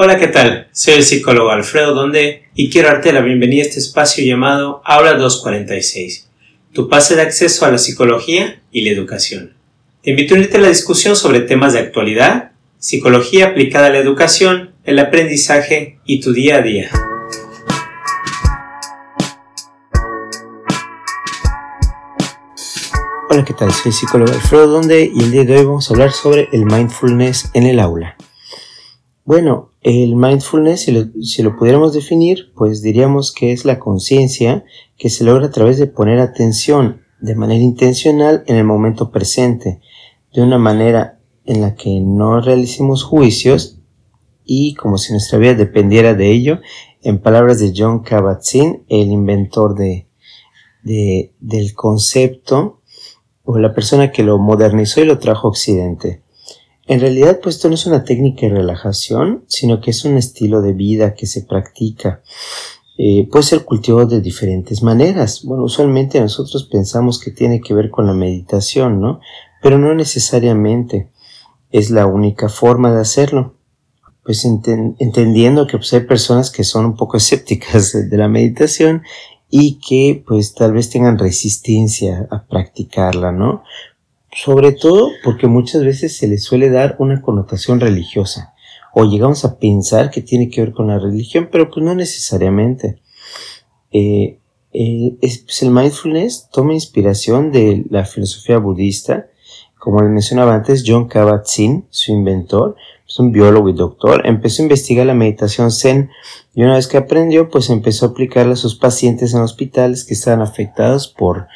Hola, ¿qué tal? Soy el psicólogo Alfredo Donde y quiero darte la bienvenida a este espacio llamado Aula 246, tu pase de acceso a la psicología y la educación. Te invito a unirte a la discusión sobre temas de actualidad, psicología aplicada a la educación, el aprendizaje y tu día a día. Hola, ¿qué tal? Soy el psicólogo Alfredo Donde y el día de hoy vamos a hablar sobre el mindfulness en el aula. Bueno, el mindfulness, si lo, pudiéramos definir, pues diríamos que es la conciencia que se logra a través de poner atención de manera intencional en el momento presente, de una manera en la que no realicemos juicios y como si nuestra vida dependiera de ello, en palabras de John Kabat-Zinn, el inventor de, del concepto o la persona que lo modernizó y lo trajo a Occidente. En realidad, pues esto no es una técnica de relajación, sino que es un estilo de vida que se practica. Eh, puede ser cultivado de diferentes maneras. Bueno, usualmente nosotros pensamos que tiene que ver con la meditación, ¿no? Pero no necesariamente es la única forma de hacerlo. Pues entendiendo que pues, hay personas que son un poco escépticas de la meditación y que pues tal vez tengan resistencia a practicarla, ¿no? Sobre todo porque muchas veces se le suele dar una connotación religiosa o llegamos a pensar que tiene que ver con la religión, pero pues no necesariamente. Eh, eh, pues, el mindfulness toma inspiración de la filosofía budista, como les mencionaba antes, John Kabat-Zinn, su inventor, es un biólogo y doctor, empezó a investigar la meditación zen y una vez que aprendió, pues empezó a aplicarla a sus pacientes en hospitales que estaban afectados por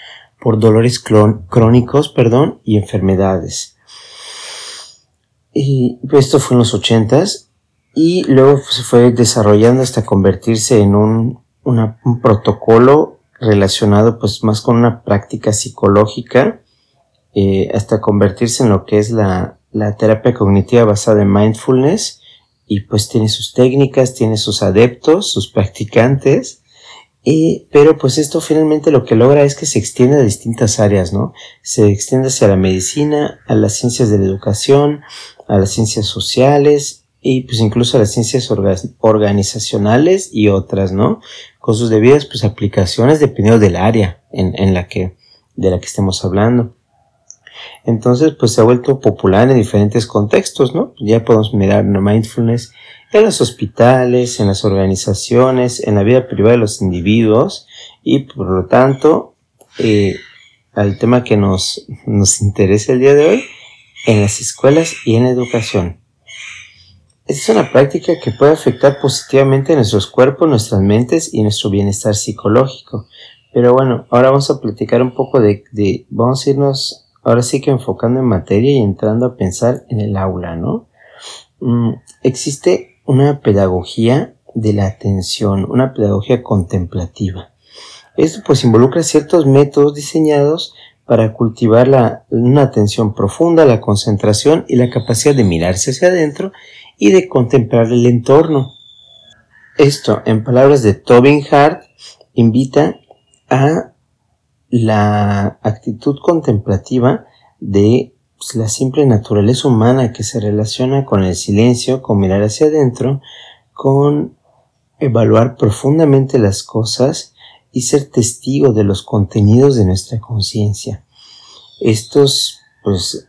por dolores crónicos, perdón, y enfermedades. Y esto fue en los ochentas y luego se fue desarrollando hasta convertirse en un, un protocolo relacionado pues más con una práctica psicológica eh, hasta convertirse en lo que es la, la terapia cognitiva basada en mindfulness y pues tiene sus técnicas, tiene sus adeptos, sus practicantes y, pero pues esto finalmente lo que logra es que se extienda a distintas áreas, ¿no? Se extiende hacia la medicina, a las ciencias de la educación, a las ciencias sociales y pues incluso a las ciencias organizacionales y otras, ¿no? Con sus debidas pues aplicaciones dependiendo del área en, en la que, de la que estemos hablando. Entonces pues se ha vuelto popular en diferentes contextos, ¿no? Ya podemos mirar mindfulness en los hospitales, en las organizaciones, en la vida privada de los individuos y por lo tanto eh, al tema que nos, nos interesa el día de hoy, en las escuelas y en la educación. Esta es una práctica que puede afectar positivamente nuestros cuerpos, nuestras mentes y nuestro bienestar psicológico. Pero bueno, ahora vamos a platicar un poco de, de, vamos a irnos ahora sí que enfocando en materia y entrando a pensar en el aula, ¿no? Mm, existe una pedagogía de la atención, una pedagogía contemplativa. Esto pues involucra ciertos métodos diseñados para cultivar la, una atención profunda, la concentración y la capacidad de mirarse hacia adentro y de contemplar el entorno. Esto, en palabras de Tobin Hart, invita a la actitud contemplativa de pues, la simple naturaleza humana que se relaciona con el silencio, con mirar hacia adentro, con evaluar profundamente las cosas y ser testigo de los contenidos de nuestra conciencia. Estos, pues,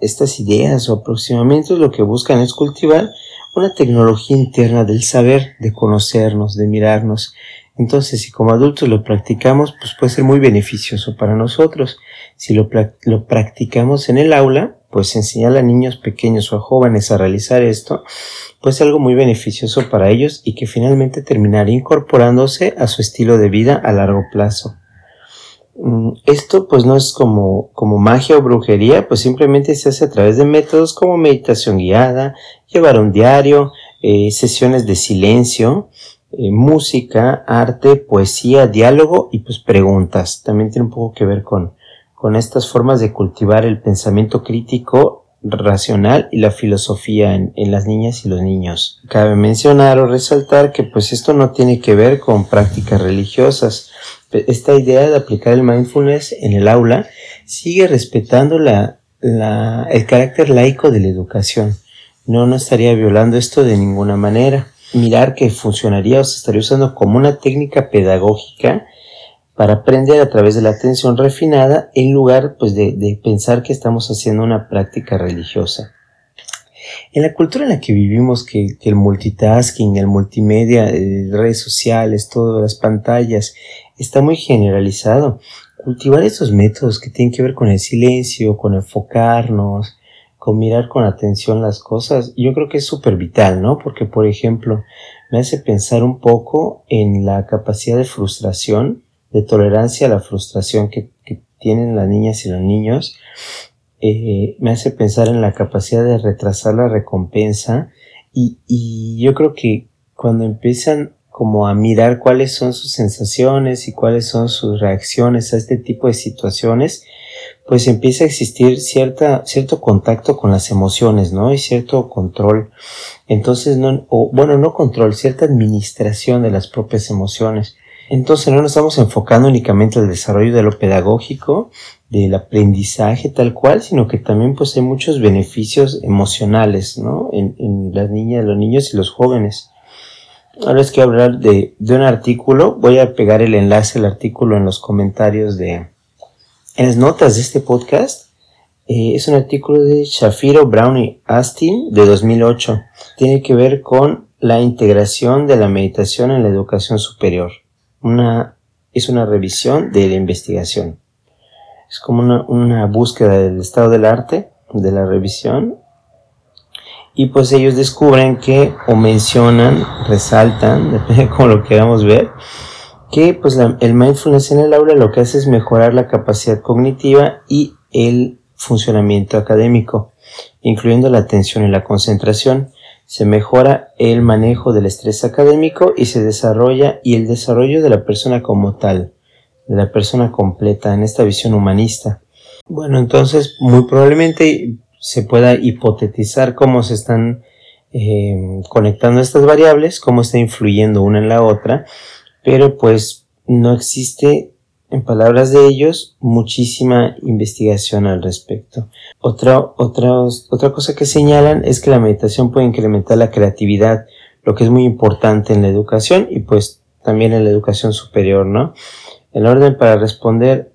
estas ideas o aproximamientos lo que buscan es cultivar una tecnología interna del saber, de conocernos, de mirarnos. Entonces, si como adultos lo practicamos, pues puede ser muy beneficioso para nosotros. Si lo, lo practicamos en el aula, pues enseñar a niños pequeños o a jóvenes a realizar esto, pues algo muy beneficioso para ellos y que finalmente terminará incorporándose a su estilo de vida a largo plazo. Mm, esto pues no es como, como magia o brujería, pues simplemente se hace a través de métodos como meditación guiada, llevar un diario, eh, sesiones de silencio, eh, música, arte, poesía, diálogo y pues preguntas. También tiene un poco que ver con, con estas formas de cultivar el pensamiento crítico racional y la filosofía en, en, las niñas y los niños. Cabe mencionar o resaltar que pues esto no tiene que ver con prácticas religiosas. Esta idea de aplicar el mindfulness en el aula sigue respetando la, la, el carácter laico de la educación. no, no estaría violando esto de ninguna manera. Mirar que funcionaría o se estaría usando como una técnica pedagógica para aprender a través de la atención refinada en lugar pues, de, pensar que estamos haciendo una práctica religiosa. En la cultura en la que vivimos, que, el multitasking, el multimedia, redes sociales, todas las pantallas, está muy generalizado. Cultivar esos métodos que tienen que ver con el silencio, con enfocarnos, con mirar con atención las cosas, yo creo que es súper vital, ¿no? Porque, por ejemplo, me hace pensar un poco en la capacidad de frustración de tolerancia a la frustración que, tienen las niñas y los niños, eh, me hace pensar en la capacidad de retrasar la recompensa y, y yo creo que cuando empiezan como a mirar cuáles son sus sensaciones y cuáles son sus reacciones a este tipo de situaciones, pues empieza a existir cierta, cierto contacto con las emociones, ¿no? Y cierto control. Entonces, no, o, bueno, no control, cierta administración de las propias emociones. Entonces no nos estamos enfocando únicamente al desarrollo de lo pedagógico, del aprendizaje tal cual, sino que también pues hay muchos beneficios emocionales, ¿no? En, las niñas, los niños y los jóvenes. Ahora es que hablar de, un artículo, voy a pegar el enlace al artículo en los comentarios de, en las notas de este podcast. Eh, es un artículo de Shafiro, Brown y Astin de 2008. Tiene que ver con la integración de la meditación en la educación superior una, es una revisión de la investigación. Es como una, una búsqueda del estado del arte, de la revisión. Y pues ellos descubren que, o mencionan, resaltan, depende de cómo lo queramos ver, que pues el mindfulness en el aula lo que hace es mejorar la capacidad cognitiva y el funcionamiento académico, incluyendo la atención y la concentración se mejora el manejo del estrés académico y se desarrolla y el desarrollo de la persona como tal, de la persona completa en esta visión humanista. Bueno, entonces muy probablemente se pueda hipotetizar cómo se están eh, conectando estas variables, cómo está influyendo una en la otra, pero pues no existe en palabras de ellos, muchísima investigación al respecto. Otra, otra, otra cosa que señalan es que la meditación puede incrementar la creatividad, lo que es muy importante en la educación y pues también en la educación superior, ¿no? En orden para responder,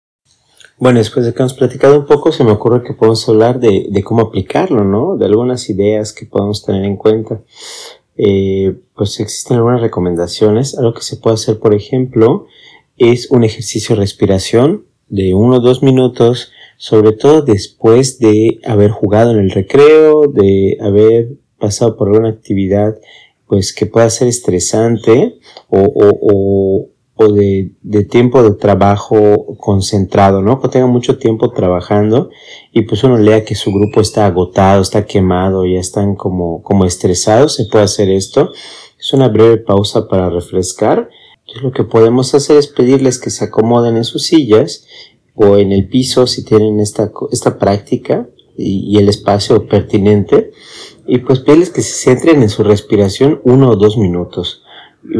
bueno, después de que hemos platicado un poco, se me ocurre que podemos hablar de, cómo aplicarlo, ¿no? De algunas ideas que podemos tener en cuenta. Eh, pues existen algunas recomendaciones. Algo que se puede hacer, por ejemplo, es un ejercicio de respiración de uno o dos minutos, sobre todo después de haber jugado en el recreo, de haber pasado por alguna actividad pues que pueda ser estresante o, o, o, de, de, tiempo de trabajo concentrado, ¿no? Que tenga mucho tiempo trabajando y pues uno lea que su grupo está agotado, está quemado, ya están como, como estresados, se puede hacer esto. Es una breve pausa para refrescar lo que podemos hacer es pedirles que se acomoden en sus sillas o en el piso si tienen esta, esta práctica y, el espacio pertinente y pues pedirles que se centren en su respiración uno o dos minutos.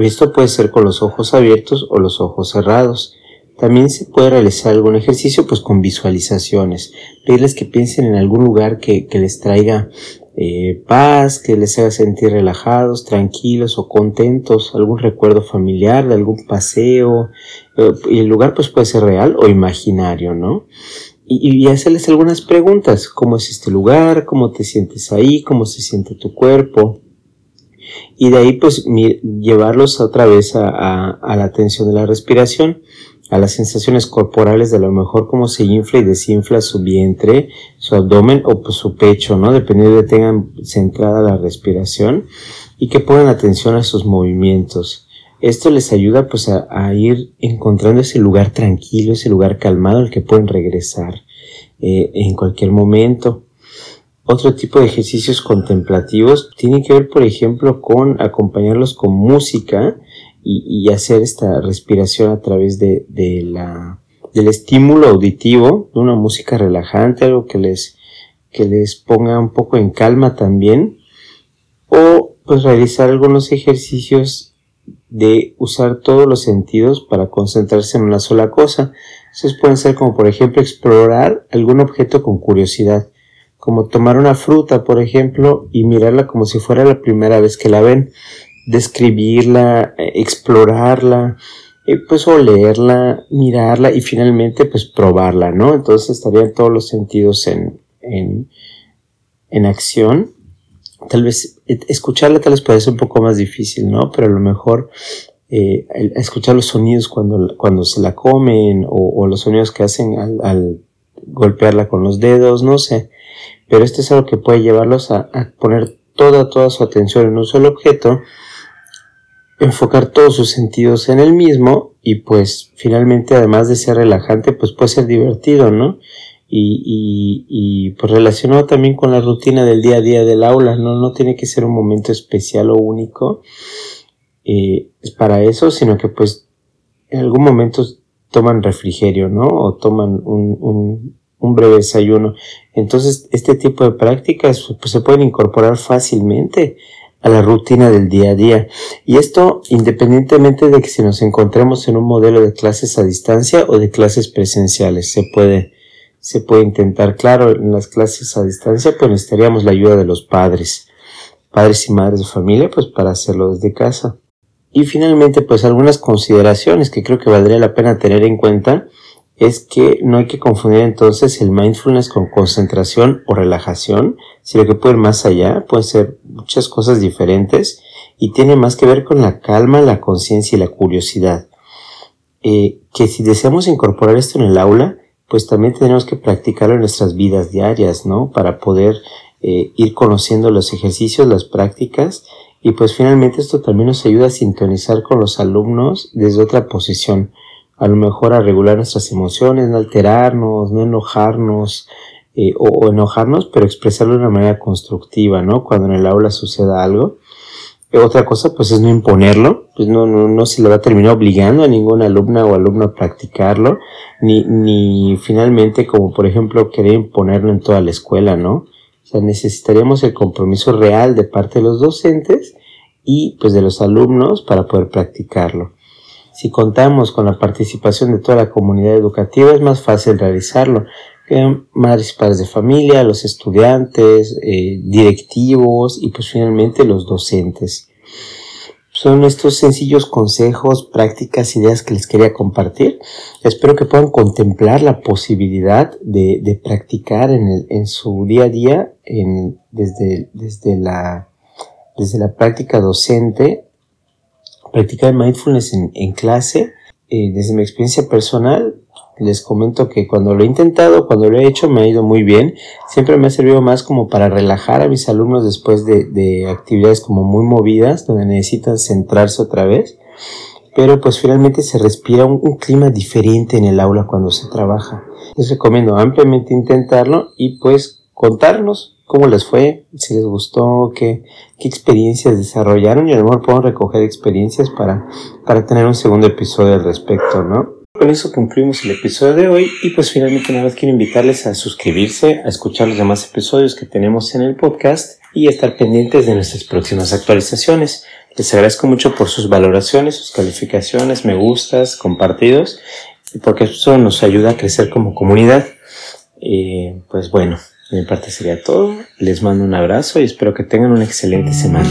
Esto puede ser con los ojos abiertos o los ojos cerrados. También se puede realizar algún ejercicio pues con visualizaciones. Pedirles que piensen en algún lugar que, que les traiga eh, paz, que les haga sentir relajados, tranquilos o contentos, algún recuerdo familiar de algún paseo, eh, y el lugar pues puede ser real o imaginario, ¿no? Y, y, hacerles algunas preguntas, ¿cómo es este lugar? ¿Cómo te sientes ahí? ¿Cómo se siente tu cuerpo? Y de ahí pues llevarlos otra vez a, a la atención de la respiración a las sensaciones corporales de a lo mejor cómo se infla y desinfla su vientre, su abdomen o pues, su pecho, ¿no? Dependiendo de que tengan centrada la respiración y que pongan atención a sus movimientos. Esto les ayuda pues a, ir encontrando ese lugar tranquilo, ese lugar calmado al que pueden regresar eh, en cualquier momento. Otro tipo de ejercicios contemplativos tienen que ver, por ejemplo, con acompañarlos con música y, hacer esta respiración a través de, la, del estímulo auditivo, de una música relajante, algo que les, que les ponga un poco en calma también, o pues realizar algunos ejercicios de usar todos los sentidos para concentrarse en una sola cosa. Entonces pueden ser como por ejemplo explorar algún objeto con curiosidad como tomar una fruta, por ejemplo, y mirarla como si fuera la primera vez que la ven, describirla, eh, explorarla, eh, pues olerla, mirarla y finalmente pues probarla, ¿no? Entonces estarían todos los sentidos en, en, en acción. Tal vez eh, escucharla tal vez ser un poco más difícil, ¿no? Pero a lo mejor escuchar los sonidos cuando, cuando se la comen o, los sonidos que hacen al, al, golpearla con los dedos, no sé. Pero esto es algo que puede llevarlos a, a poner toda, toda su atención en un solo objeto enfocar todos sus sentidos en el mismo y pues finalmente además de ser relajante pues puede ser divertido, ¿no? Y, y, pues relacionado también con la rutina del día a día del aula, ¿no? No tiene que ser un momento especial o único eh, para eso, sino que pues en algún momento toman refrigerio, ¿no? O toman un, un, un breve desayuno. Entonces este tipo de prácticas pues, se pueden incorporar fácilmente a la rutina del día a día. Y esto independientemente de que si nos encontremos en un modelo de clases a distancia o de clases presenciales. Se puede, se puede intentar. Claro, en las clases a distancia pues necesitaríamos la ayuda de los padres, padres y madres de familia, pues para hacerlo desde casa. Y finalmente pues algunas consideraciones que creo que valdría la pena tener en cuenta es que no hay que confundir entonces el mindfulness con concentración o relajación, sino que puede más allá, pueden ser muchas cosas diferentes y tiene más que ver con la calma, la conciencia y la curiosidad. Eh, que si deseamos incorporar esto en el aula, pues también tenemos que practicarlo en nuestras vidas diarias, ¿no? Para poder eh, ir conociendo los ejercicios, las prácticas y pues finalmente esto también nos ayuda a sintonizar con los alumnos desde otra posición a lo mejor a regular nuestras emociones, no alterarnos, no enojarnos, eh, o, enojarnos, pero expresarlo de una manera constructiva, ¿no? Cuando en el aula suceda algo. Otra cosa, pues es no imponerlo, pues no, no, no se le va a terminar obligando a ninguna alumna o alumno a practicarlo, ni, ni finalmente como por ejemplo querer imponerlo en toda la escuela, ¿no? O sea, necesitaríamos el compromiso real de parte de los docentes y pues de los alumnos para poder practicarlo. Si contamos con la participación de toda la comunidad educativa es más fácil realizarlo. madres y padres de familia, los estudiantes, eh, directivos y pues finalmente los docentes. Son estos sencillos consejos, prácticas, ideas que les quería compartir. Espero que puedan contemplar la posibilidad de, practicar en, su día a día desde, desde, la, desde la práctica docente practicar mindfulness en, clase. Eh, desde mi experiencia personal, les comento que cuando lo he intentado, cuando lo he hecho, me ha ido muy bien. Siempre me ha servido más como para relajar a mis alumnos después de, actividades como muy movidas, donde necesitan centrarse otra vez. Pero pues finalmente se respira un, un clima diferente en el aula cuando se trabaja. Les recomiendo ampliamente intentarlo y pues contarnos cómo les fue, si les gustó, qué, qué experiencias desarrollaron y a lo mejor puedo recoger experiencias para, para tener un segundo episodio al respecto, ¿no? Con eso concluimos el episodio de hoy y pues finalmente nada más quiero invitarles a suscribirse, a escuchar los demás episodios que tenemos en el podcast y estar pendientes de nuestras próximas actualizaciones. Les agradezco mucho por sus valoraciones, sus calificaciones, me gustas, compartidos, porque eso nos ayuda a crecer como comunidad. Eh, pues bueno, de mi parte sería todo. Les mando un abrazo y espero que tengan una excelente semana.